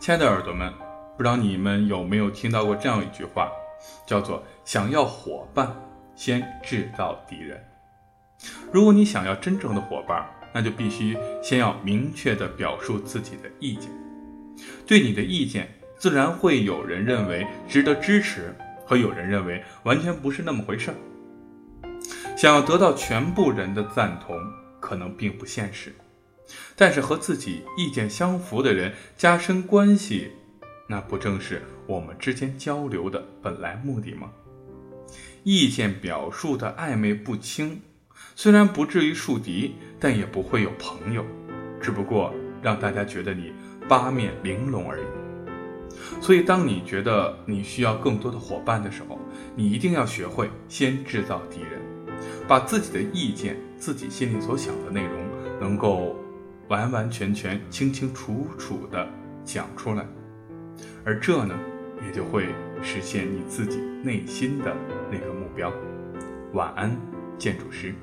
亲爱的耳朵们，不知道你们有没有听到过这样一句话，叫做“想要伙伴，先制造敌人”。如果你想要真正的伙伴，那就必须先要明确的表述自己的意见。对你的意见，自然会有人认为值得支持，和有人认为完全不是那么回事儿。想要得到全部人的赞同，可能并不现实。但是和自己意见相符的人加深关系，那不正是我们之间交流的本来目的吗？意见表述的暧昧不清，虽然不至于树敌，但也不会有朋友，只不过让大家觉得你八面玲珑而已。所以，当你觉得你需要更多的伙伴的时候，你一定要学会先制造敌人，把自己的意见、自己心里所想的内容能够。完完全全、清清楚楚地讲出来，而这呢，也就会实现你自己内心的那个目标。晚安，建筑师。